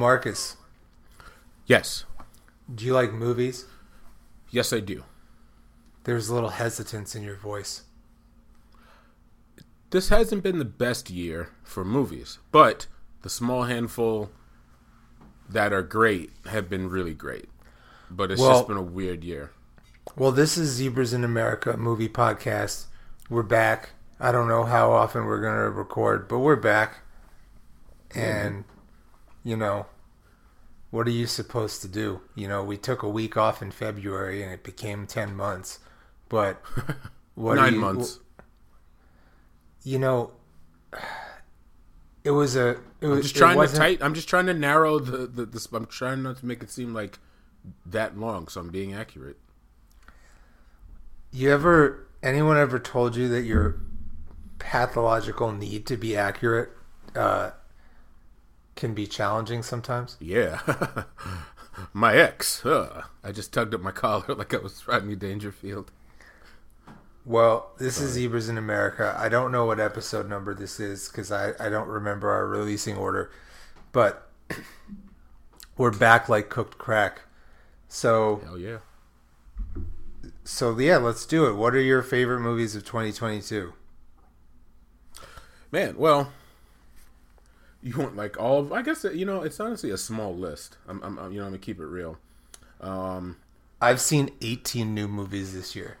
Marcus, Yes. do you like movies? Yes, I do. There's a little hesitance in your voice. This hasn't been the best year for movies, but the small handful that are great have been really great. But it's Well- just been a weird year. Well, this is Zebras in America movie podcast. We're back. I don't know how often we're going to record, but we're back. And, you know, what are you supposed to do? You know, we took a week off in February and it became 10 months. But what are Nine you- months. You know, it was a. It was I'm just trying to tight. I'm just trying to narrow the, the, the. I'm trying not to make it seem like that long, so I'm being accurate. You ever anyone ever told you that your pathological need to be accurate uh, can be challenging sometimes? Yeah. my ex. I just tugged at my collar like I was Rodney Dangerfield. Well, this is Zebras in America. I don't know what episode number this is because I, I don't remember our releasing order, but we're back like cooked crack. So Hell yeah. so yeah, let's do it. What are your favorite movies of 2022? Man, well, you want like all of, I guess, you know, it's honestly a small list. I'm, I'm, I'm- you know, I'm gonna keep it real. Um, I've seen 18 new movies this year.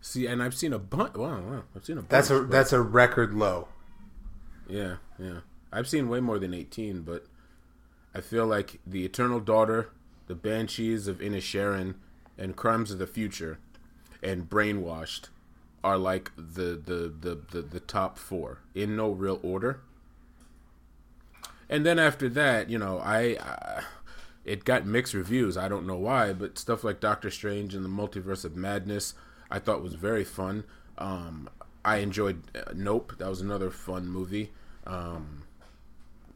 see, and I've seen a bunch. Wow, wow, I've seen a bunch. That's a but- that's a record low. yeah, yeah. I've seen way more than 18, but I feel like The Eternal Daughter, The Banshees of Inisherin, and Crimes of the Future, and Brainwashed are like the the the the, the top four in no real order. And then after that, you know, I, I it got mixed reviews. I don't know why, but stuff like Doctor Strange and the Multiverse of Madness, I thought was very fun. Um, I enjoyed uh, Nope. That was another fun movie. Um,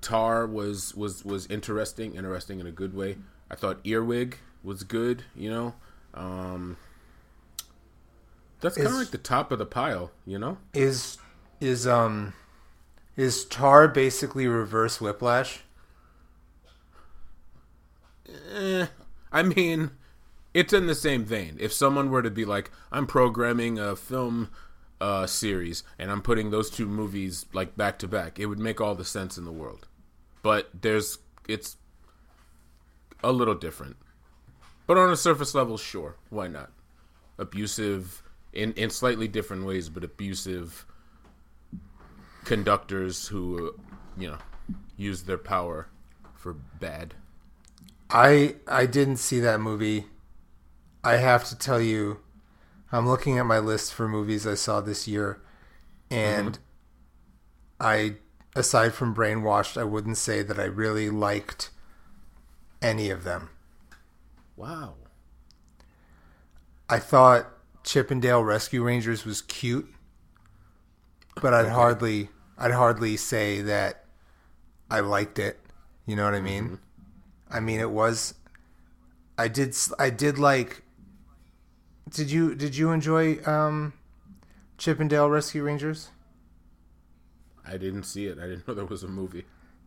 Tar was was was interesting, interesting in a good way. I thought Earwig was good. You know, um, that's kind of like the top of the pile. You know. Is is um is Tar basically reverse Whiplash? Eh, I mean, it's in the same vein. If someone were to be like, I'm programming a film uh, series and I'm putting those two movies like back to back, it would make all the sense in the world. But there's, it's a little different. But on a surface level, sure, why not? Abusive in in slightly different ways, but abusive conductors who, you know, use their power for bad. I I didn't see that movie. I have to tell you, I'm looking at my list for movies I saw this year, and mm-hmm. I, aside from Brainwashed, I wouldn't say that I really liked any of them. Wow. I thought Chip 'n Dale Rescue Rangers was cute, but I'd hardly I'd hardly say that I liked it. You know what I mean? I mean it was I did I did like Did you did you enjoy um Chip 'n Dale Rescue Rangers? I didn't see it. I didn't know there was a movie.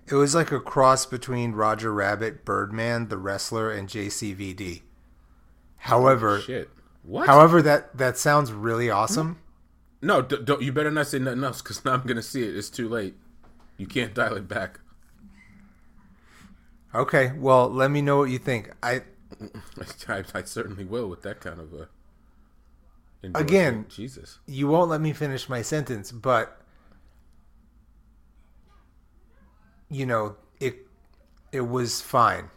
It was like a cross between Roger Rabbit, Birdman, the wrestler and JCVD. However, Shit. What? however that that sounds really awesome. No, d- don't. You better not say nothing else because now I'm gonna see it. It's too late. You can't dial it back. Okay, well, let me know what you think. I I, I certainly will with that kind of uh, a. Again- Jesus. you won't let me finish my sentence, but you know, it it was fine.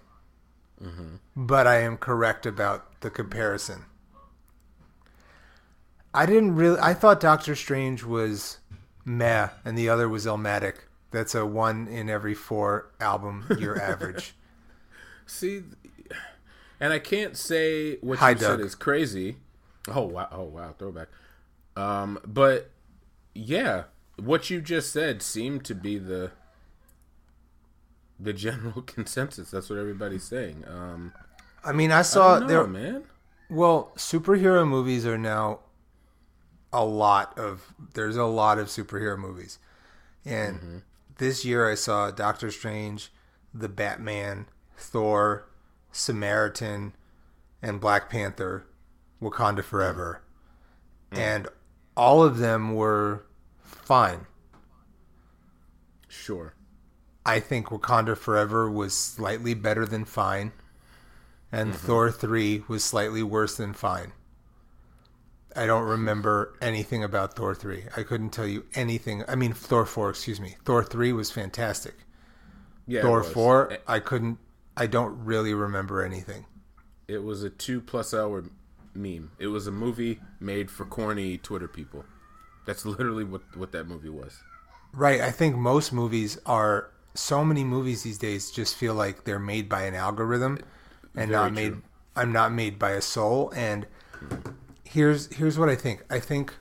Mm-hmm. But I am correct about the comparison. I didn't really I thought Doctor Strange was meh and the other was Illmatic. That's a one in every four album year average. See, and I can't say what Hi, you said is crazy. Oh wow! Oh wow! Throwback. Um, but yeah, what you just said seemed to be the the general consensus. That's what everybody's saying. Um, I mean, I I saw don't know, there man. Well, superhero movies are now a lot of there's a lot of superhero movies. And mm-hmm. this year I saw Doctor Strange, the Batman, Thor, Samaritan, and Black Panther, Wakanda Forever. Mm. Mm. And all of them were fine. Sure. I think Wakanda Forever was slightly better than fine, and mm-hmm. Thor 3 was slightly worse than fine. I don't remember anything about Thor 3. I couldn't tell you anything. I mean, Thor 4, excuse me. Thor 3 was fantastic. Yeah. Thor 4, eh. I couldn't, I don't really remember anything. it was a two plus hour meme. It was a movie made for corny Twitter people. That's literally what what that movie was. Right. I think most movies are, so many movies these days just feel like they're made by an algorithm and Very not made. I'm not made by a soul. And here's, here's what I think. I think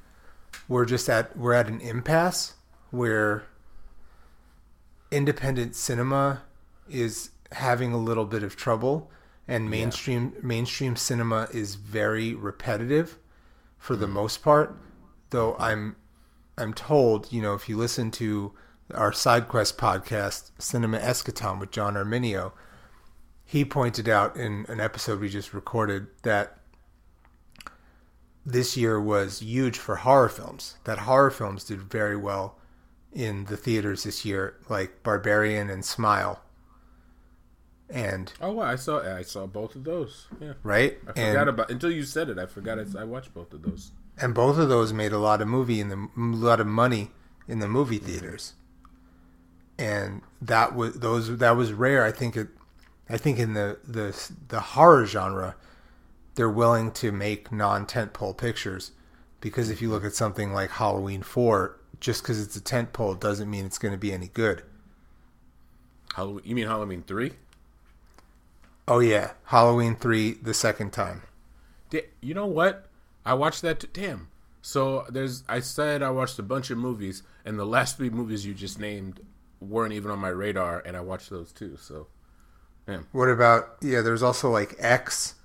we're just at, we're at an impasse where independent cinema is having a little bit of trouble and mainstream mainstream cinema is very repetitive for the hmm. most part. Though i'm i'm told you know if you listen to our side quest podcast cinema eschaton with john arminio he pointed out in an episode we just recorded that this year was huge for horror films that horror films did very well in the theaters this year, like Barbarian and Smile. And Oh, wow, I saw I saw both of those. Yeah. right, I and forgot about until you said it. I forgot I, I watched both of those. and both of those made a lot of movie in the a lot of money in the movie theaters. And that was those that was rare. I think it, I think in the the the horror genre, they're willing to make non tentpole pictures, because if you look at something like Halloween Four, just because it's a tentpole doesn't mean it's going to be any good. Halloween. You mean Halloween three? Oh yeah, Halloween three the second time. You know what? I watched that. T- damn. So there's. I said I watched a bunch of movies, and the last three movies you just named weren't even on my radar, and I watched those too. So, damn. What about yeah? There's also like X.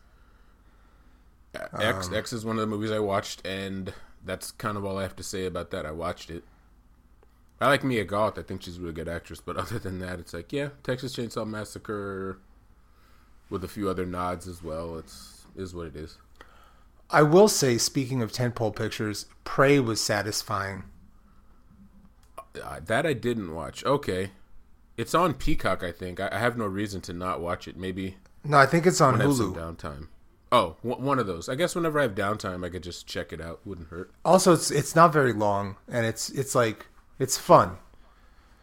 X X is one of the movies I watched, and that's kind of all I have to say about that. I watched it. I like Mia Goth. I think she's a really good actress, but other than that, it's like yeah, Texas Chainsaw Massacre, with a few other nods as well. It's is what it is. I will say, speaking of tentpole pictures, Prey was satisfying. Uh, that I didn't watch. Okay, it's on Peacock. I think I, I have no reason to not watch it. Maybe No, I think it's on when I have some Hulu. downtime. Oh, w- one of those. I guess whenever I have downtime, I could just check it out. Wouldn't hurt. Also, it's it's not very long, and it's it's like it's fun.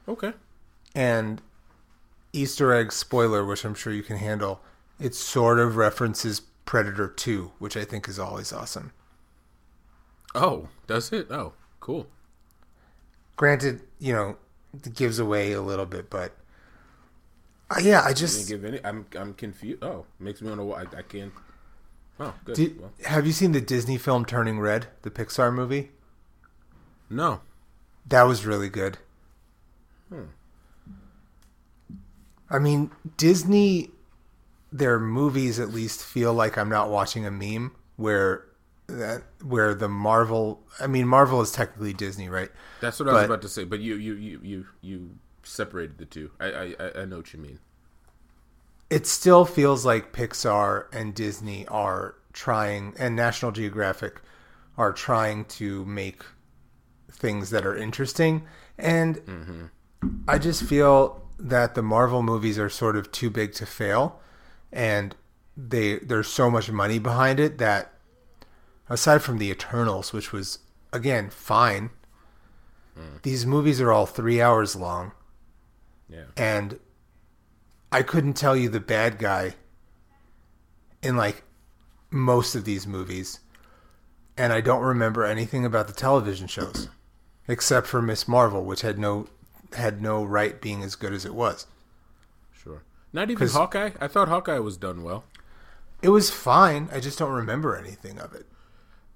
Okay. And Easter egg spoiler, which I'm sure you can handle. It sort of references Predator Two, which I think is always awesome. Oh, does it? Oh, cool. Granted, you know, it gives away a little bit, but uh, yeah, I Didn't just give any. I'm I'm confused. Oh, makes me want to. I, I can't. Oh, good. did, well, have you seen the Disney film Turning Red, the Pixar movie? no. That was really good. Hmm. I mean, Disney, their movies at least feel like I'm not watching a meme. Where that where the Marvel, I mean, Marvel is technically Disney, right? That's what I was about to say. But you you you you you separated the two. I I- I know what you mean. It still feels like Pixar and Disney are trying, and National Geographic are trying to make things that are interesting. And mm-hmm. I just feel that the Marvel movies are sort of too big to fail, and they there's so much money behind it that aside from the Eternals, which was again fine, mm. these movies are all three hours long, Yeah. and I couldn't tell you the bad guy in like most of these movies, and I don't remember anything about the television shows except for Miss Marvel, which had no had no right being as good as it was. Sure. Not even Hawkeye. I thought Hawkeye was done well. It was fine. I just don't remember anything of it.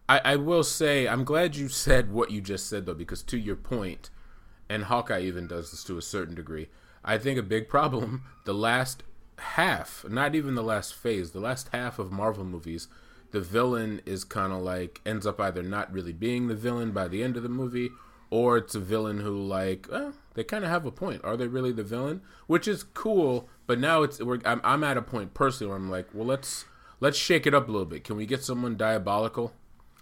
I, I will say I'm glad you said what you just said though, because to your point, and Hawkeye even does this to a certain degree. I think a big problem the last half, not even the last phase, the last half of Marvel movies, the villain is kind of like ends up either not really being the villain by the end of the movie, or it's a villain who like eh, they kind of have a point. Are they really the villain? Which is cool, but now it's we're, I'm, I'm at a point personally where I'm like, well, let's let's shake it up a little bit. Can we get someone diabolical?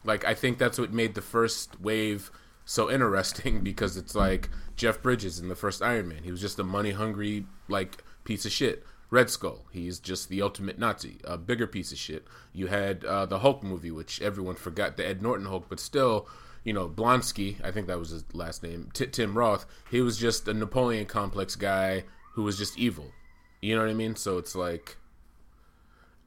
Like I think that's what made the first wave so interesting because it's like Jeff Bridges in the first Iron Man. He was just a money hungry like piece of shit. Red Skull, he's just the ultimate Nazi, a bigger piece of shit. You had uh, the Hulk movie, which everyone forgot, the Ed Norton Hulk, but still, you know, Blonsky, I think that was his last name, T- Tim Roth, he was just a Napoleon complex guy who was just evil. You know what I mean? So it's like,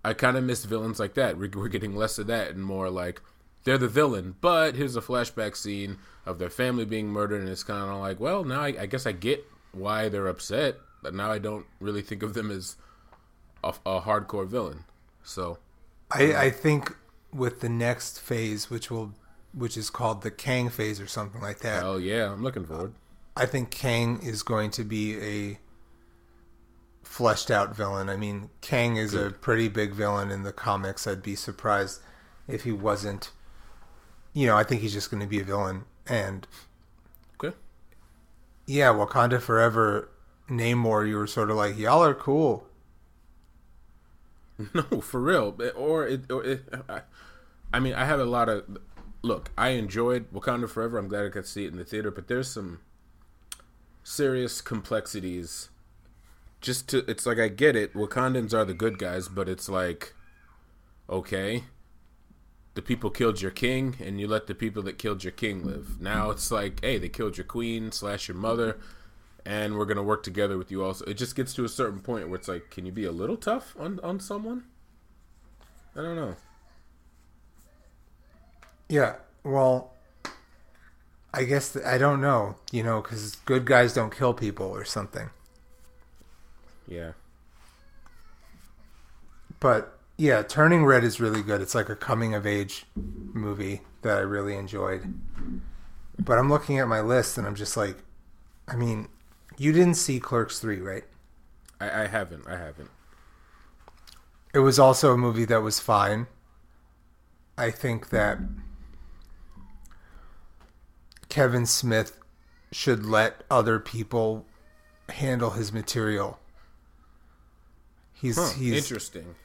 I kind of miss villains like that. We're, we're getting less of that and more like, they're the villain, but here's a flashback scene of their family being murdered, and it's kind of like, well, now I, I guess I get why they're upset but now I don't really think of them as a, a hardcore villain. So, I, I think with the next phase, which will, which is called the Kang phase or something like that. Oh yeah, I'm looking forward. I think Kang is going to be a fleshed out villain. I mean, Kang is Good. a pretty big villain in the comics. I'd be surprised if he wasn't. You know, I think he's just going to be a villain, and okay, yeah, Wakanda Forever Namor, you were sort of like, y'all are cool. No, for real. Or it, or it I, I mean, I have a lot of look. I enjoyed Wakanda Forever. I'm glad I could see it in the theater, but there's some serious complexities. Just to, it's like I get it. Wakandans are the good guys, but it's like, okay, the people killed your king, and you let the people that killed your king live. Now it's like, hey, they killed your queen slash your mother and we're gonna work together with you also. It just gets to a certain point where it's like, can you be a little tough on on someone? I don't know. Yeah, well, I guess th- I don't know, you know, because good guys don't kill people or something. Yeah. But yeah, Turning Red is really good. It's like a coming of age movie that I really enjoyed. But I'm looking at my list and I'm just like, I mean, you didn't see Clerks three, right? I, I haven't. I haven't. It was also a movie that was fine. I think that Kevin Smith should let other people handle his material. He's huh, he's interesting.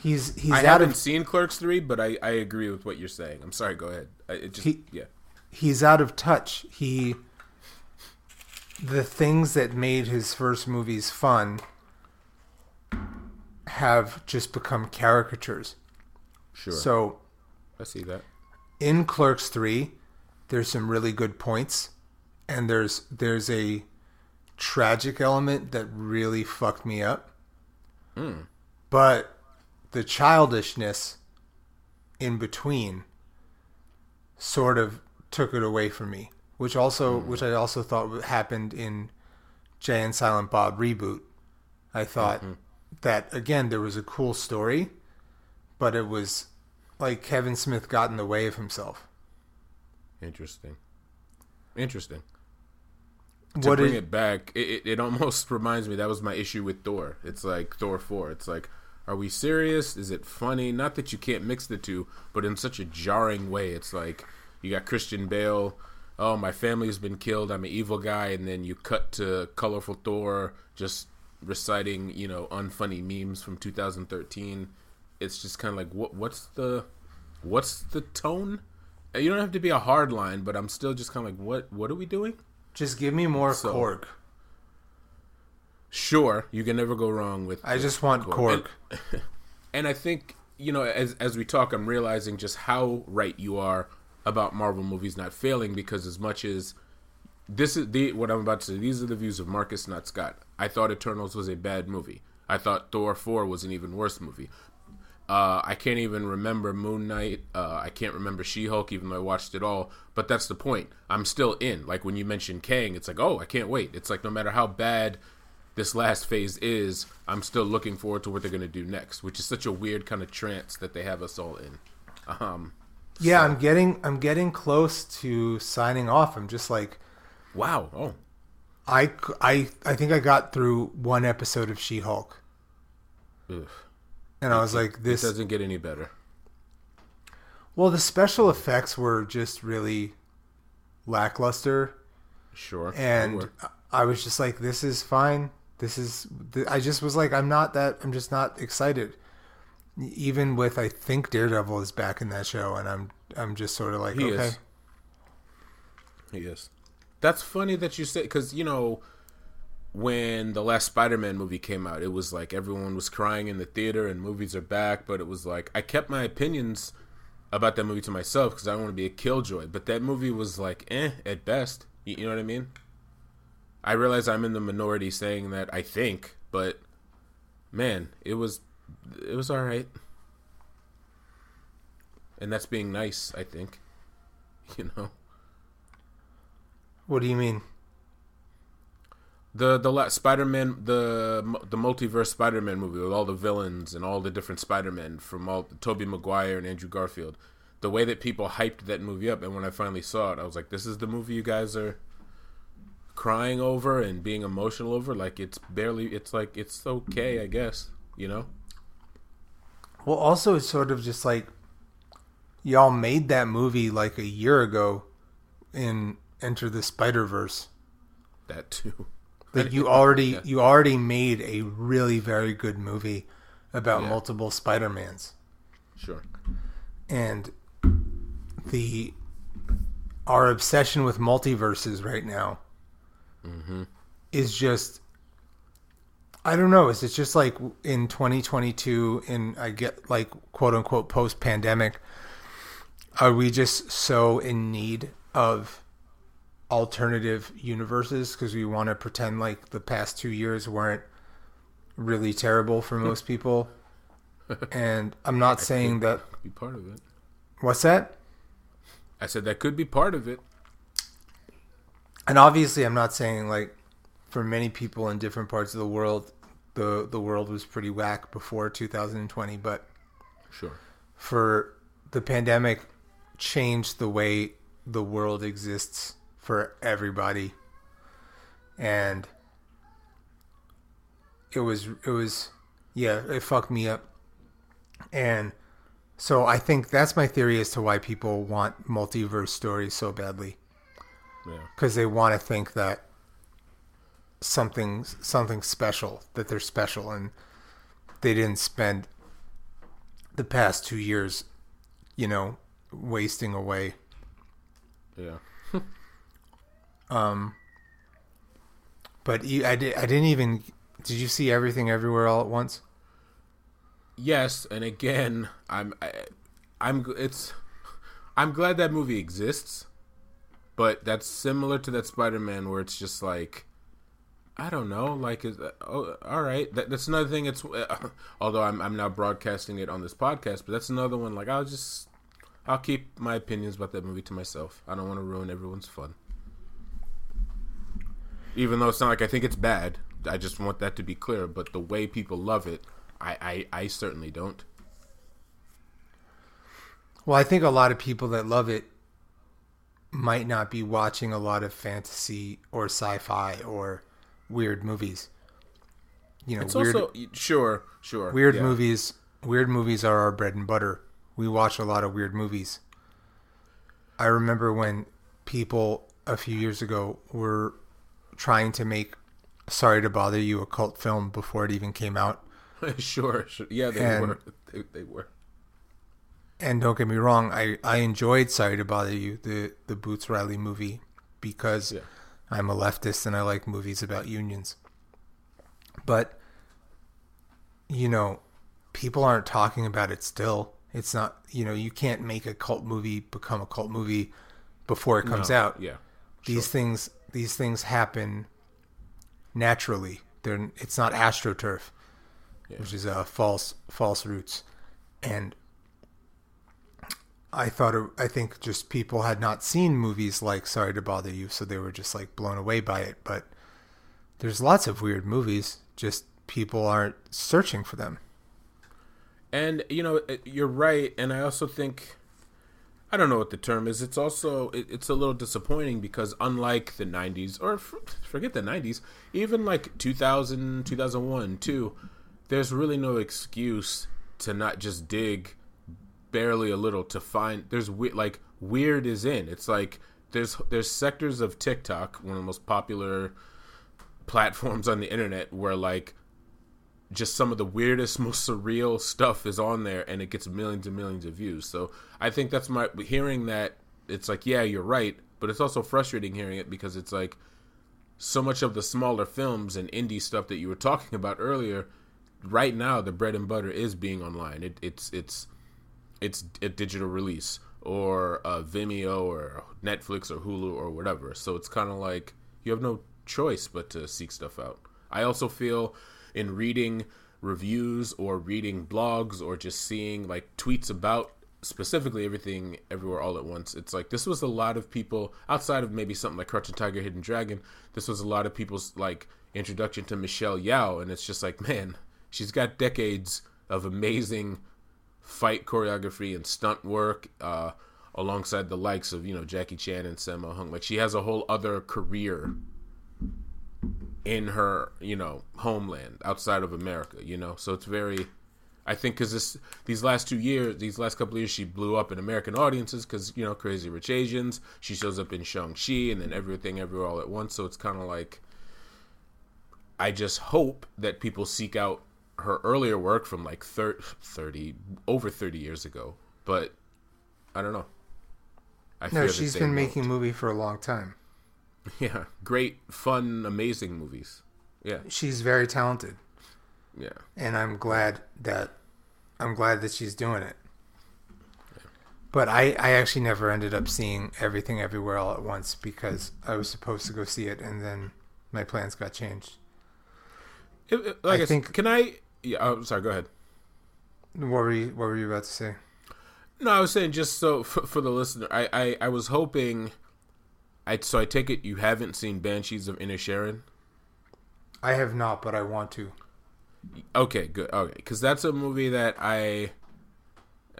He's he's. I haven't of, seen Clerks three, but I I agree with what you're saying. I'm sorry. Go ahead. I, it just he, yeah. He's out of touch. He the things that made his first movies fun have just become caricatures. Sure. So I see that. In Clerks 3, there's some really good points and there's there's a tragic element that really fucked me up. Mm. But the childishness in between sort of took it away from me which also mm. which I also thought happened in Jay and Silent Bob reboot. I thought mm-hmm. that again there was a cool story, but it was like Kevin Smith got in the way of himself. Interesting. Interesting. To what bring is, it back, it, it, it almost reminds me that was my issue with Thor. It's like Thor four. It's like, are we serious? Is it funny? Not that you can't mix the two, but in such a jarring way. It's like you got Christian Bale oh, my family's been killed. I'm an evil guy, and then you cut to colorful Thor just reciting, you know, unfunny memes from 2013. It's just kind of like, what? What's the, what's the tone? You don't have to be a hard line, but I'm still just kind of like, what? What are we doing? Just give me more so, Korg. Sure, you can never go wrong with. I just want Korg, And, and I think you know, as as we talk, I'm realizing just how right you are about Marvel movies not failing because as much as this is the what I'm about to say, these are the views of Marcus, not Scott. I thought Eternals was a bad movie. I thought Thor four was an even worse movie. Uh, I can't even remember Moon Knight. Uh, I can't remember She Hulk, even though I watched it all. But that's the point. I'm still in. Like when you mentioned Kang, it's like, oh, I can't wait. It's like no matter how bad this last phase is, I'm still looking forward to what they're gonna do next, which is such a weird kind of trance that they have us all in. Um, yeah, so. I'm getting I'm getting close to signing off. I'm just like, wow. Oh, I I I think I got through one episode of She Hulk, and I was like, this doesn't get any better. Well, the special effects were just really lackluster, Sure. and I was just like, "This is fine. This is." I just was like, "I'm not that. I'm just not excited." Even with, I think Daredevil is back in that show, and I'm I'm just sort of like, He okay, is. He is. That's funny that you say because you know when the last Spider-Man movie came out, it was like everyone was crying in the theater and movies are back, but it was like I kept my opinions about that movie to myself because I don't want to be a killjoy. But that movie was like eh at best. You, you know what I mean? I realize I'm in the minority saying that I think, but man, it was it was all right, and that's being nice. I think, you know. what do you mean? The the la- Spider-Man the the multiverse Spider-Man movie with all the villains and all the different Spider-Men from all Tobey Maguire and Andrew Garfield. The way that people hyped that movie up and when I finally saw it, I was like this is the movie you guys are crying over and being emotional over like it's barely it's like it's okay, I guess, you know? Well, also it's sort of just like y'all made that movie like a year ago in Into the Spider Verse. That too. Like you already Yeah. you already made a really very good movie about Yeah. multiple Spider Mans, Sure. and the our obsession with multiverses right now is just I don't know. Is it just like in 2022 in I get like quote unquote post pandemic? Are we just so in need of alternative universes because we want to pretend like the past two years weren't really terrible for most people? And I'm not saying that. Be part of it. What's that? I said that could be part of it. And obviously i'm not saying like for many people in different parts of the world the the world was pretty whack before 2020 but Sure. for the pandemic changed the way the world exists for everybody. And it was it was yeah it fucked me up. And so i think that's my theory as to why people want multiverse stories so badly Yeah. because they want to think that something's something special that they're special and they didn't spend the past two years you know wasting away Yeah. um. but you, I, did, I didn't even did you see everything everywhere all at once Yes, and again, I'm I, I'm it's I'm glad that movie exists, but that's similar to that Spider-Man where it's just like I don't know, like is oh, all right. That, that's another thing. It's uh, although I'm I'm now broadcasting it on this podcast, but that's another one. Like I'll just I'll keep my opinions about that movie to myself. I don't want to ruin everyone's fun. Even though it's not like I think it's bad, I just want that to be clear. But the way people love it, I I, I certainly don't. well i think a lot of people that love it might not be watching a lot of fantasy or sci-fi or weird movies you know It's weird also sure, sure. weird yeah. movies weird movies are our bread and butter we watch a lot of weird movies i remember when people a few years ago were trying to make sorry to bother you a cult film before it even came out sure, sure. Yeah, they And- were. They, they were. And don't get me wrong i i enjoyed sorry to bother you the the boots riley movie because Yeah. i'm a leftist and i like movies about unions. But you know people aren't talking about it still. It's not you know you can't make a cult movie become a cult movie before it comes No, out. Yeah. these things these things happen naturally. They're it's not astroturf Yeah. which is uh, false false roots. And i thought it, i think just people had not seen movies like sorry to bother you so they were just like blown away by it but there's lots of weird movies just people aren't searching for them And you know, you're right. And I also think, I don't know what the term is. It's also it, it's a little disappointing because unlike the '90s or f- forget the '90s, even like 2000, 2001, too, there's really no excuse to not just dig barely a little to find. There's we- like weird is in. It's like there's there's sectors of TikTok, one of the most popular platforms on the internet, where like just some of the weirdest, most surreal stuff is on there, and it gets millions and millions of views. So I think that's my hearing that it's like, yeah, you're right, but it's also frustrating hearing it because it's like so much of the smaller films and indie stuff that you were talking about earlier. Right now, the bread and butter is being online. It, it's it's it's a digital release or a Vimeo or Netflix or Hulu or whatever. So it's kind of like you have no choice but to seek stuff out. I also feel in reading reviews or reading blogs or just seeing like tweets about specifically everything everywhere all at once it's like this was a lot of people outside of maybe something like crouching tiger hidden dragon this was a lot of people's like introduction to michelle yeoh and it's just like man she's got decades of amazing fight choreography and stunt work uh, alongside the likes of you know jackie chan and sammo hung like she has a whole other career in her you know homeland outside of america you know so it's very I think because this these last two years, these last couple years, she blew up in American audiences because you know Crazy Rich Asians. She shows up in Shang Chi and then Everything Everywhere All at Once. So it's kind of like I just hope that people seek out her earlier work from like 30, 30 over thirty years ago. But I don't know. I no, she's been making movie for a long time. Yeah, great, fun, amazing movies. Yeah, she's very talented. Yeah, and I'm glad that I'm glad that she's doing it. But I, I actually never ended up seeing everything everywhere all at once because I was supposed to go see it and then my plans got changed. It, it, like I, I think. Can I? Yeah. Oh, sorry. Go ahead. What were you What were you about to say? No, I was saying just so for, for the listener, I, I I was hoping. I so I take it you haven't seen Banshees of Inner Inisherin. I have not, but I want to. Okay, good. Okay, because that's a movie that I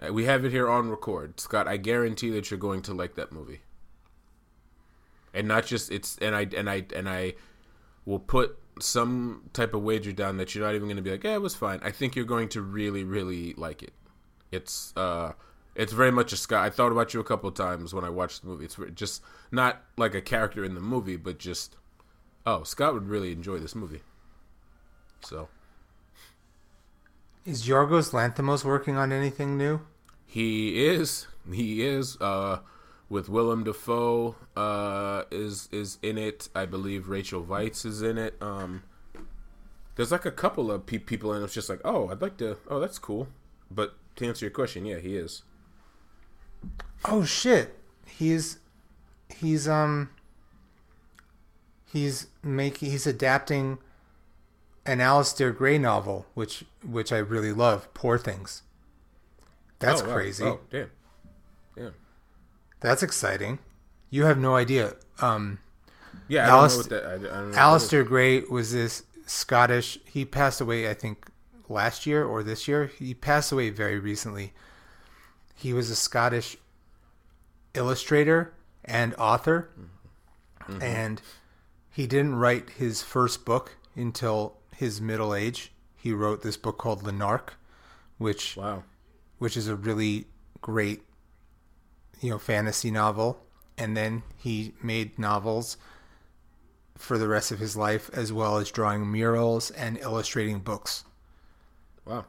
uh, we have it here on record, Scott. I guarantee that you're going to like that movie, and not just it's and I and I and I will put some type of wager down that you're not even going to be like, yeah, it was fine. I think you're going to really, really like it. It's uh, it's very much a Scott. I thought about you a couple times when I watched the movie. It's just not like a character in the movie, but just oh, Scott would really enjoy this movie. So is Yorgos Lanthimos working on anything new? He is. He is. Uh, with Willem Dafoe uh, is is in it. I believe Rachel Weisz is in it. Um, there's like a couple of pe- people, and it's just like, oh, I'd like to. Oh, that's cool. But to answer your question, yeah, he is. Oh shit, he's he's um he's making he's adapting an Alasdair Gray novel, which which I really love, Poor Things. That's oh, crazy. Oh, damn. That's exciting. You have no idea. Um, yeah, I Alist- that, I, I Alasdair Gray was this Scottish. He passed away, I think, last year or this year. He passed away very recently. He was a Scottish illustrator and author, mm-hmm. and he didn't write his first book until his middle age, he wrote this book called Lanark, which wow, which is a really great, you know, fantasy novel. And then he made novels for the rest of his life, as well as drawing murals and illustrating books. Wow.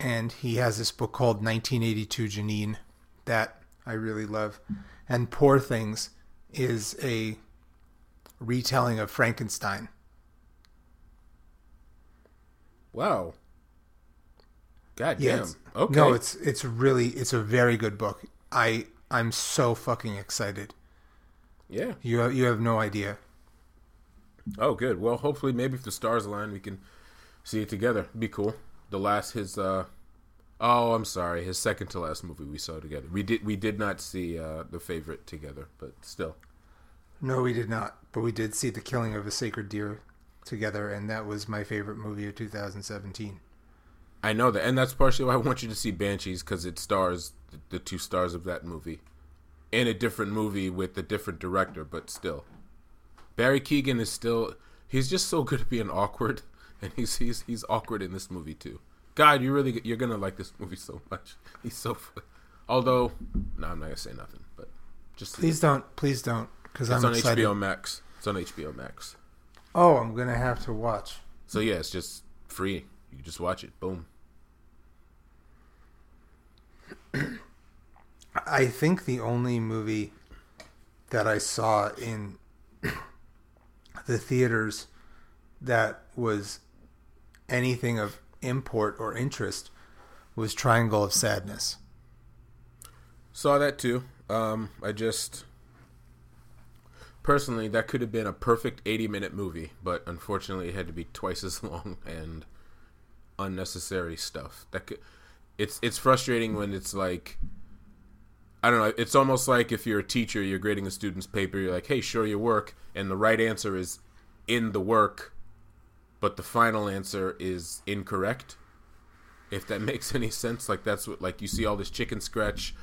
And he has this book called 1982 Janine that I really love. And Poor Things is a retelling of Frankenstein Wow. God yeah, damn. Okay. No, it's it's really it's a very good book. I I'm so fucking excited. Yeah. You you have no idea. Oh, good. Well, hopefully, maybe if the stars align, we can see it together. Be cool. The last his uh oh, I'm sorry, his second to last movie we saw together. We did we did not see uh the favorite together, but still. No, we did not. But we did see the killing of a sacred deer together, and that was my favorite movie of 2017. I know that, and that's partially why I want you to see Banshees because it stars the two stars of that movie in a different movie with a different director, but still, Barry Keoghan is still he's just so good at being awkward, and he's he's he's awkward in this movie too. God, you really you're gonna like this movie so much. He's so, although no, I'm not gonna say nothing, but Just Please don't. Please don't. Because I'm on excited. HBO Max. It's on HBO Max. Oh, I'm gonna have to watch. So yeah, it's just free. You just watch it. Boom. I think the only movie that I saw in the theaters that was anything of import or interest was Triangle of Sadness. Saw that too. Um, I just personally that could have been a perfect 80 minute movie, but unfortunately it had to be twice as long and unnecessary stuff. That could it's it's frustrating when it's like I don't know, it's almost like if you're a teacher, you're grading a student's paper, you're like, "Hey, show your work," and the right answer is in the work, but the final answer is incorrect. If that makes any sense, like that's what like you see all this chicken scratch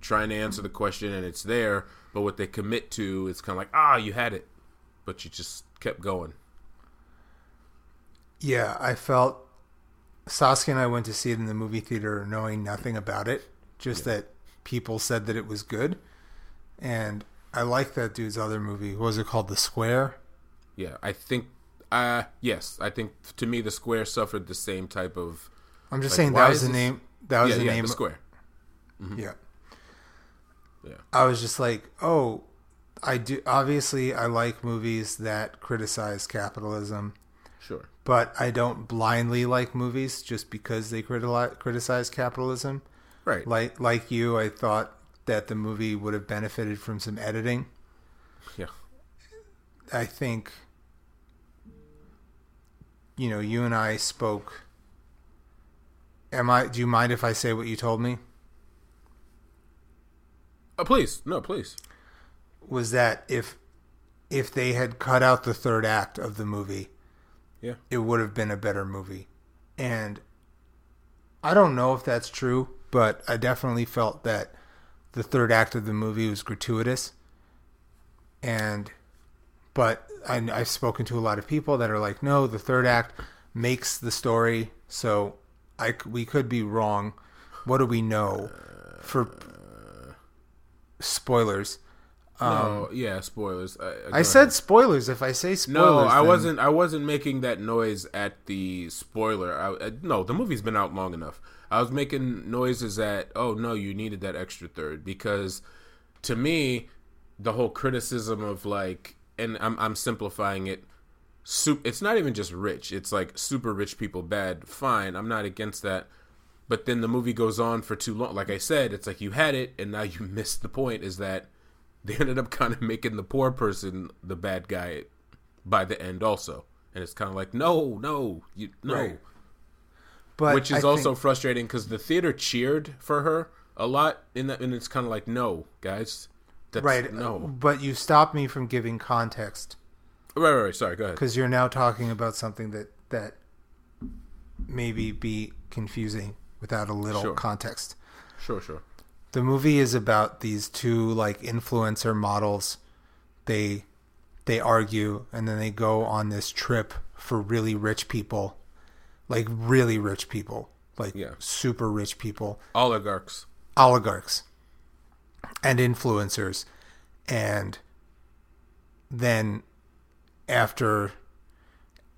trying to answer the question and it's there, but what they commit to is kind of like, "Ah, you had it." But you just kept going. Yeah, I felt Saskia and I went to see it in the movie theater knowing nothing about it, just that people said that it was good. And I like that dude's other movie. What was it called? The Square? Yeah, I think uh yes, I think to me the square suffered the same type of I'm just Like, saying that was the this- name. That was yeah, the yeah, name. the square. Yeah. Yeah. I was just like, oh, I do. Obviously, I like movies that criticize capitalism, Sure. But I don't blindly like movies just because they criti- criticize capitalism. Right. Like like you, I thought that the movie would have benefited from some editing. Yeah. I think, you know, you and I spoke. Am I? Do you mind if I say what you told me? Oh, please. No, please. Was that if if they had cut out the third act of the movie, Yeah. it would have been a better movie. And I don't know if that's true, but I definitely felt that the third act of the movie was gratuitous. And but I, I've spoken to a lot of people that are like, no, the third act makes the story. So I, we could be wrong. What do we know for spoilers? No, um, yeah, spoilers. Uh, uh, I, Um, I said ahead. spoilers. If I say spoilers, no. I then- wasn't. I wasn't making that noise at the spoiler. I, I, no, the movie's been out long enough. I was making noises at. Oh no, you needed that extra third because, to me, the whole criticism of like, and I'm I'm simplifying it. Soup. It's not even just rich. It's like super rich people bad. Fine, I'm not against that. But then the movie goes on for too long. Like I said, it's like you had it and now you missed the point. Is that they ended up kind of making the poor person the bad guy by the end also and it's kind of like no no you no Right. But which is I also think- frustrating because the theater cheered for her a lot in that and it's kind of like no guys that's right. no But you stopped me from giving context right, right right sorry go ahead because you're now talking about something that that maybe be confusing without a little Sure. context. sure sure The movie is about these two like influencer models. They they argue and then they go on this trip for really rich people. Like really rich people. Like Yeah. super rich people. oligarchs oligarchs and influencers and then after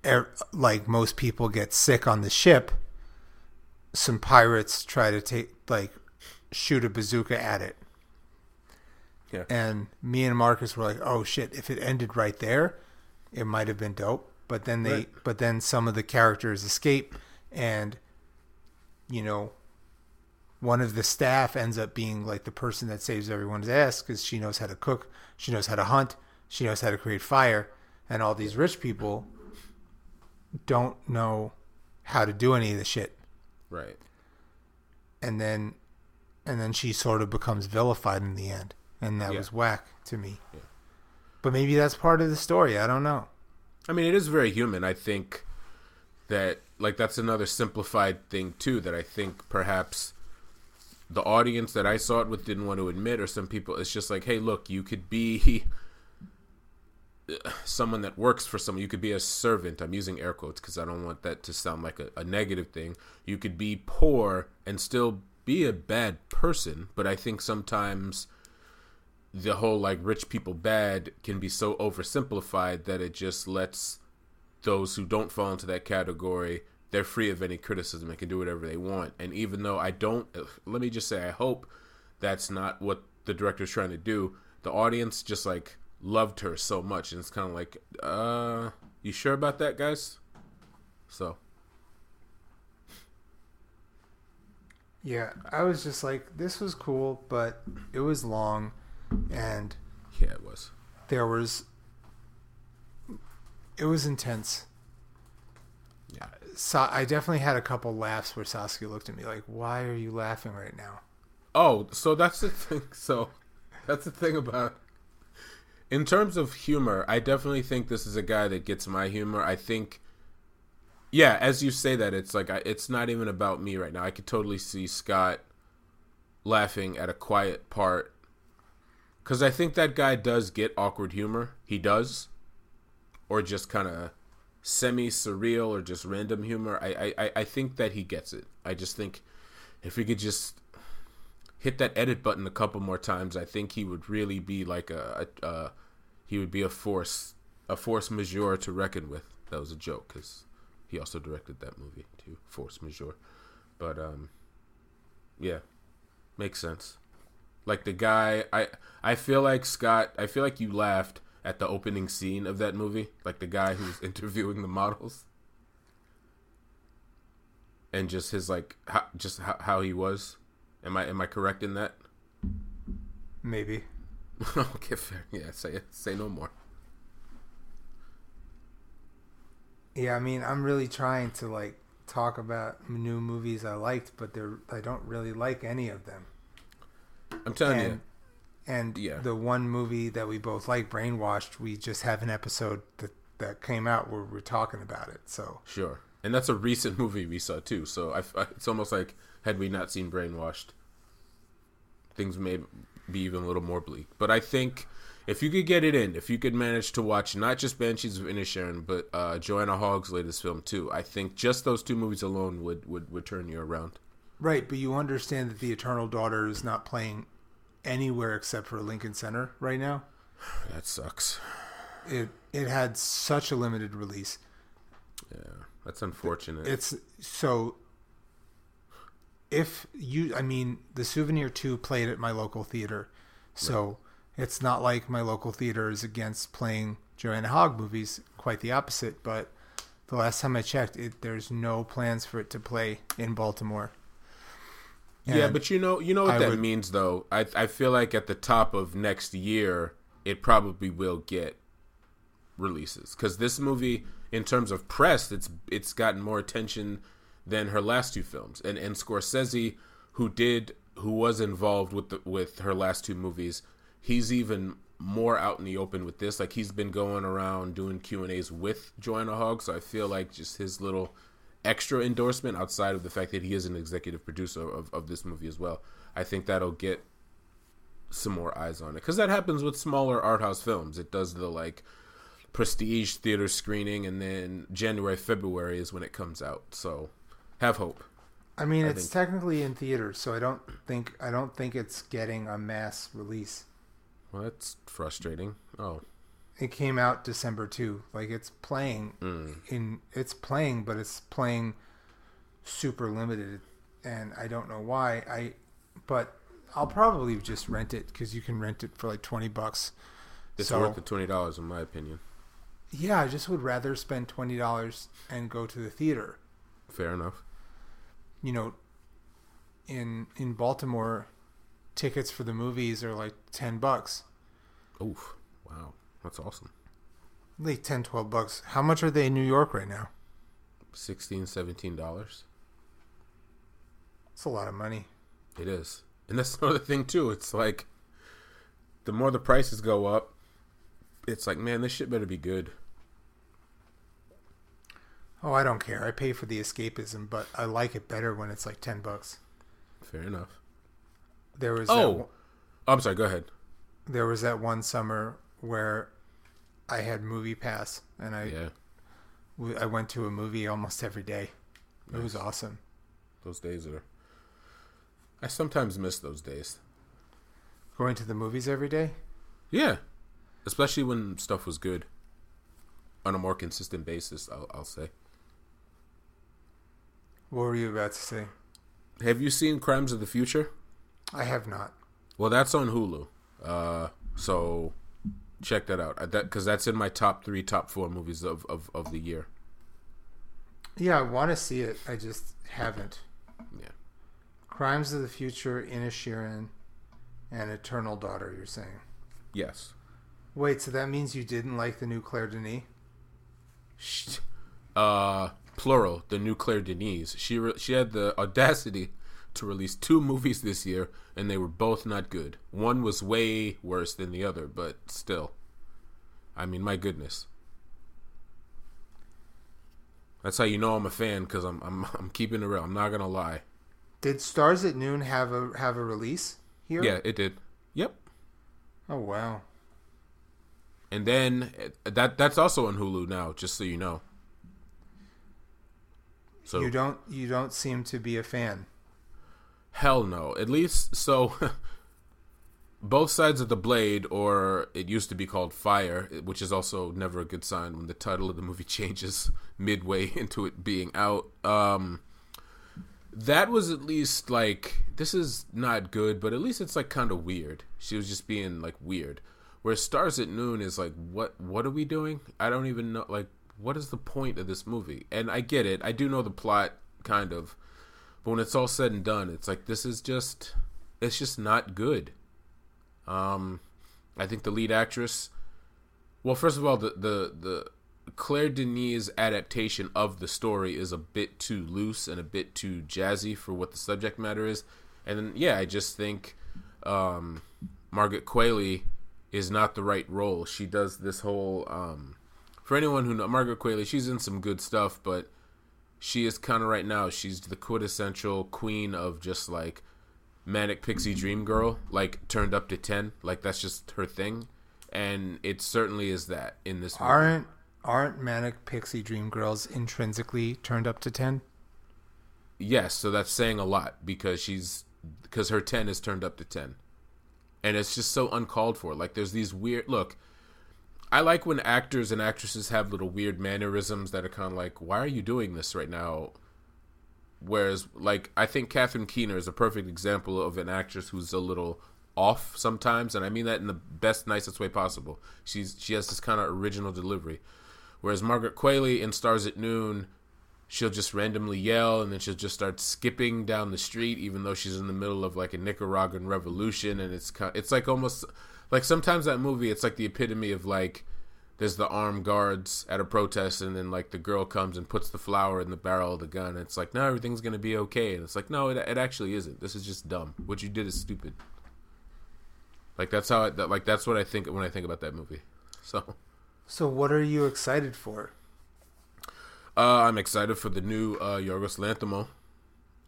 er, like most people get sick on the ship some pirates try to take like shoot a bazooka at it Yeah. and me and Marcus were like oh shit if it ended right there it might have been dope but then they Right. but then some of the characters escape and you know one of the staff ends up being like the person that saves everyone's ass because she knows how to cook, she knows how to hunt, she knows how to create fire, and all these rich people don't know how to do any of the shit. right And then, and then she sort of becomes vilified in the end, and that Yeah. was whack to me. Yeah. But maybe that's part of the story. I don't know. I mean, it is very human. I think that like that's another simplified thing too that I think perhaps the audience that I saw it with didn't want to admit, or some people. It's just like, hey, look, you could be someone that works for someone. You could be a servant. I'm using air quotes because I don't want that to sound like a, a negative thing. You could be poor and still be a bad person, but I think sometimes the whole like rich people bad can be so oversimplified that it just lets those who don't fall into that category they're free of any criticism and can do whatever they want. And even though I don't, let me just say, I hope that's not what the director's trying to do. The audience just like loved her so much, and it's kind of like, uh, you sure about that, guys? So. Yeah, I was just like, this was cool, but it was long, and yeah, it was. There was. It was intense. Yeah. So I definitely had a couple laughs where Saskia looked at me like, "Why are you laughing right now?" Oh, so that's the thing. So that's the thing about. In terms of humor, I definitely think this is a guy that gets my humor. I think yeah, as you say that, it's like I, it's not even about me right now. I could totally see Scott laughing at a quiet part because I think that guy does get awkward humor. He does, or just kind of semi surreal or just random humor. I, I I think that he gets it. I just think if we could just hit that edit button a couple more times, I think he would really be like a, a, a he would be a force a force majeure to reckon with. That was a joke because he also directed that movie too, Force Majeure. But um, yeah, makes sense. Like the guy, I I feel like Scott. I feel like you laughed at the opening scene of that movie, like the guy who's interviewing the models, and just his like, how, just how, how he was. Am I am I correct in that? Maybe. okay, fair. Yeah, say say no more. Yeah, I mean, I'm really trying to like talk about new movies I liked, but they're I don't really like any of them. I'm telling and, you. And yeah. the one movie that we both like, Brainwashed, we just have an episode that that came out where we're talking about it. So sure, and that's a recent movie we saw too. So I, I, it's almost like had we not seen Brainwashed, things may be even a little more bleak. But I think if you could get it in, if you could manage to watch not just Banshees of Inisherin, but uh, Joanna Hogg's latest film too, I think just those two movies alone would, would, would turn you around. Right, but you understand that the Eternal Daughter is not playing anywhere except for Lincoln Center right now. That sucks. It it had such a limited release. Yeah, that's unfortunate. It's so. If you, I mean, the Souvenir Two played at my local theater, so. Right it's not like my local theater is against playing Joanna Hogg movies. Quite the opposite. But the last time I checked, it, there's no plans for it to play in Baltimore. And yeah, but you know, you know what I that would, means, though. I I feel like at the top of next year, it probably will get releases because this movie, in terms of press, it's it's gotten more attention than her last two films, and and Scorsese, who did who was involved with the, with her last two movies, he's even more out in the open with this. Like he's been going around doing Q and A's with Joanna Hogg, so I feel like just his little extra endorsement outside of the fact that he is an executive producer of, of this movie as well. I think that'll get some more eyes on it because that happens with smaller art house films. It does the like prestige theater screening, and then January February is when it comes out. So have hope. I mean, I it's think. technically in theaters, so I don't think I don't think it's getting a mass release. Well, that's frustrating. Oh, it came out December too. Like it's playing mm. in it's playing, but it's playing super limited, and I don't know why. I but I'll probably just rent it because you can rent it for like twenty bucks. It's so, worth the twenty dollars, in my opinion. Yeah, I just would rather spend twenty dollars and go to the theater. Fair enough. You know, in in Baltimore, tickets for the movies are like 10 bucks. Oof. Wow. That's awesome. Like 10, 12 bucks. How much are they in New York right now? 16 $17. It's a lot of money. It is. And that's another thing, too. It's like the more the prices go up, it's like, man, this shit better be good. Oh, I don't care. I pay for the escapism, but I like it better when it's like 10 bucks. Fair enough. There was oh, that, I'm sorry. Go ahead. There was that one summer where I had Movie Pass, and I yeah. I went to a movie almost every day. Nice. It was awesome. Those days are. I sometimes miss those days. Going to the movies every day? Yeah, especially when stuff was good on a more consistent basis. I'll, I'll say. What were you about to say? Have you seen Crimes of the Future? I have not. Well, that's on Hulu. Uh, so check that out. That because that's in my top three, top four movies of of, of the year. Yeah, I want to see it. I just haven't. Yeah. Crimes of the Future, Inisherin, and Eternal Daughter. You're saying? Yes. Wait, so that means you didn't like the new Claire Denis? Shh. Uh, plural. The new Claire Denis. She re- she had the audacity to release two movies this year, and they were both not good. One was way worse than the other, but still. I mean, my goodness. That's how you know I'm a fan because I'm I'm I'm keeping it real. I'm not gonna lie. Did Stars at Noon have a have a release here? Yeah, it did. Yep. Oh wow. And then uh, that that's also on Hulu now, just so you know. So you don't you don't seem to be a fan. Hell no. At least so both sides of the blade or it used to be called fire which is also never a good sign when the title of the movie changes midway into it being out. Um that was at least like this is not good but at least it's like kind of weird. She was just being like weird. Where stars at noon is like what what are we doing? I don't even know like what is the point of this movie? And i get it. I do know the plot kind of but when it's all said and done it's like this is just it's just not good um, I think the lead actress. Well, first of all, the the the Claire Denis' adaptation of the story is a bit too loose and a bit too jazzy for what the subject matter is. And then, yeah, I just think um, Margaret Qualley is not the right role. She does this whole. Um, for anyone who know Margaret Qualley, she's in some good stuff, but she is kind of right now. She's the quintessential queen of just like manic pixie dream girl like turned up to 10 like that's just her thing and it certainly is that in this movie. aren't aren't manic pixie dream girls intrinsically turned up to 10 yes so that's saying a lot because she's because her 10 is turned up to 10 and it's just so uncalled for like there's these weird look i like when actors and actresses have little weird mannerisms that are kind of like why are you doing this right now Whereas, like, I think Catherine Keener is a perfect example of an actress who's a little off sometimes, and I mean that in the best, nicest way possible. She's she has this kind of original delivery. Whereas Margaret Qualley in Stars at Noon, she'll just randomly yell, and then she'll just start skipping down the street, even though she's in the middle of like a Nicaraguan revolution, and it's kind, it's like almost like sometimes that movie, it's like the epitome of like there's the armed guards at a protest and then like the girl comes and puts the flower in the barrel of the gun and it's like no everything's gonna be okay. And it's like no it, it actually isn't. This is just dumb. What you did is stupid. Like that's how I, that, like that's what i think when i think about that movie. So. So what are you excited for? Uh, i'm excited for the new uh, yorgos lanthimos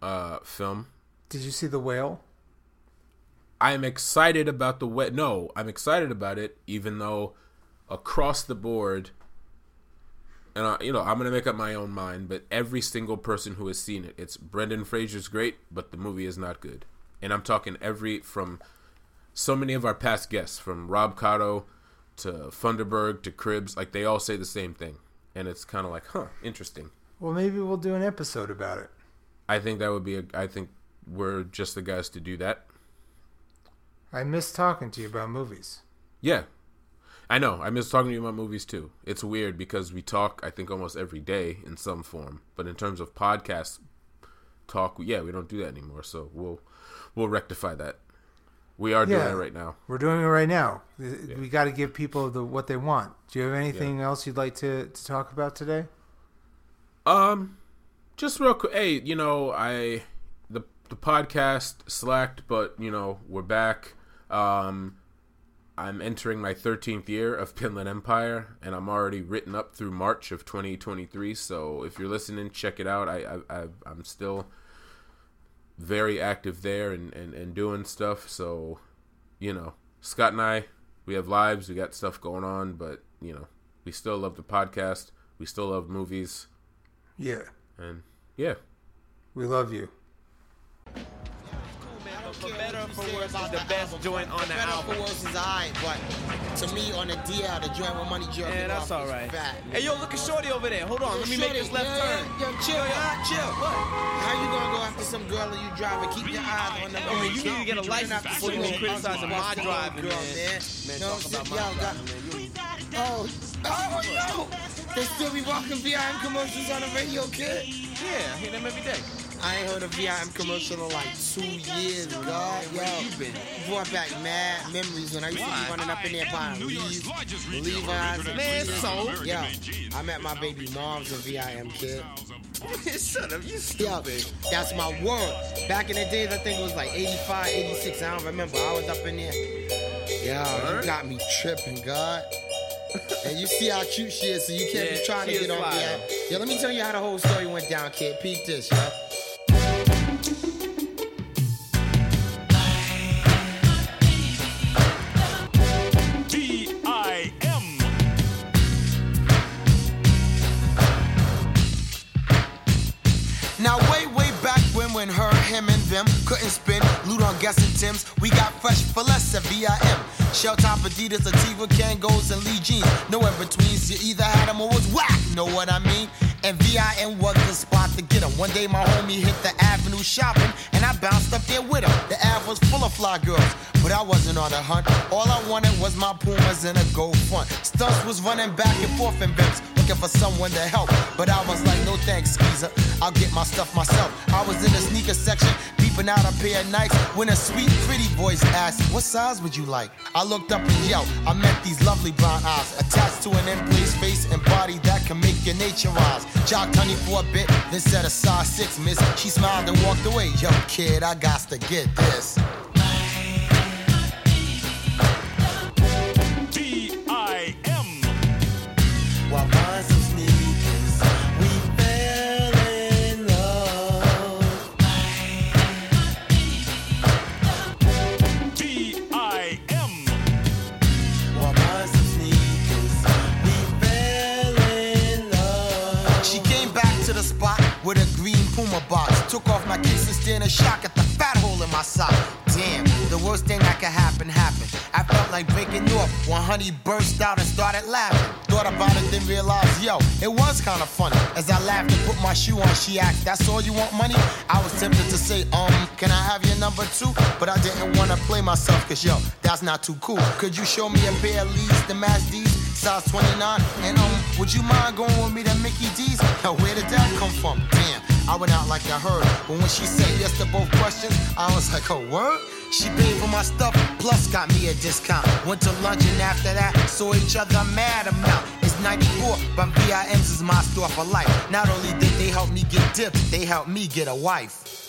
uh, film. Did you see the whale i'm excited about the wet. no i'm excited about it even though across the board and I, you know I'm gonna make up my own mind, but every single person who has seen it, it's Brendan Fraser's great, but the movie is not good. And I'm talking every from so many of our past guests, from Rob Cotto to Funderburg to Cribs, like they all say the same thing, and it's kind of like, huh, interesting. Well, maybe we'll do an episode about it. I think that would be a. I think we're just the guys to do that. I miss talking to you about movies. Yeah, I know. I miss talking to you about movies too. It's weird because we talk, I think, almost every day in some form. But in terms of podcast talk, yeah, we don't do that anymore. So we'll we'll rectify that. We are yeah, doing it right now. We're doing it right now. Yeah. We got to give people the what they want. Do you have anything yeah. else you'd like to to talk about today? Um, just real quick. Hey, you know, I the the podcast slacked, but you know we're back. Um, I'm entering my 13th year of Pinland Empire, and I'm already written up through March of 2023. So if you're listening, check it out. I, I, I am still very active there and, and, and doing stuff. So, you know, Scott and I, we have lives, we got stuff going on, but you know, we still love the podcast. We still love movies. Yeah. And yeah, we love you. For better or for worse, is the best joint on the better album. for worse is alright, but to me on the DL, the joint with money jerking Yeah, that's off is alright. fat. Hey, yo, look at Shorty over there. Hold on, let me make this left turn. Yo, chill, Yo, yo, chill. What? How you gonna go after some girl and you driving? Keep your eyes on the I mean, you need to get a license before you go criticizing my driving, girl, man. man. Talk about my driving, man. Oh, oh, no! They still be walking VIM commercials on the radio, kid. Yeah, I hear them every day. I ain't heard a VIM commercial in like two years, God, yo. You been? Brought back mad memories when I used to be running up in there buying Levi's, and Man, so? Yo, I met my baby mom's a VIM kid. Shut up, you Yo, stupid. that's my word. Back in the days, I think it was like 85, 86. I don't remember. I was up in there. Yo, you got me tripping, God. and you see how cute she is, so you can't Yeah, be trying to get on VIM. Yo, let me tell you how the whole story went down, kid. Peep this, yo. Them couldn't spin, loot on guessing Tim's, we got fresh for less at VIM. Shell top Adidas, Ativa, Kangols, and Lee jeans. No in betweens, you either had 'em or was whack, know what I mean? And VIM was the spot to get get 'em. One day my homie hit the avenue shopping, and I bounced up there with him. The Ave was full of fly girls, but I wasn't on the hunt. All I wanted was my Pumas and a gold front. Stunts was running back and forth in Benz, looking for someone to help. But I was like, no thanks, skeezer. I'll get my stuff myself. I was in the sneaker section, peeping out a pair of Nikes, when a sweet, pretty voice asked, What size would you like? I looked up and yelled, I met these lovely brown eyes, attached to an in-place face and body that can make your nature rise. Jocked honey for a bit, then said a size six, miss. She smiled and walked away. Yo, kid, I got to get this. Honey burst out and started laughing. Thought about it, then realized, yo, it was kind of funny. As I laughed and put my shoe on, she asked, That's all you want, money? I was tempted to say, Um, can I have your number too? But I didn't want to play myself, cause yo, that's not too cool. Could you show me a pair of Lees, the D's, size 29? And um, would you mind going with me to Mickey D's? Yo, where did that come from? Damn. I went out like I heard, but when she said yes to both questions, I was like, oh, word? She paid for my stuff, plus got me a discount. Went to lunch and after that, saw each other mad amount. It's 94, but VIM's is my store for life. Not only did they help me get dipped, they helped me get a wife.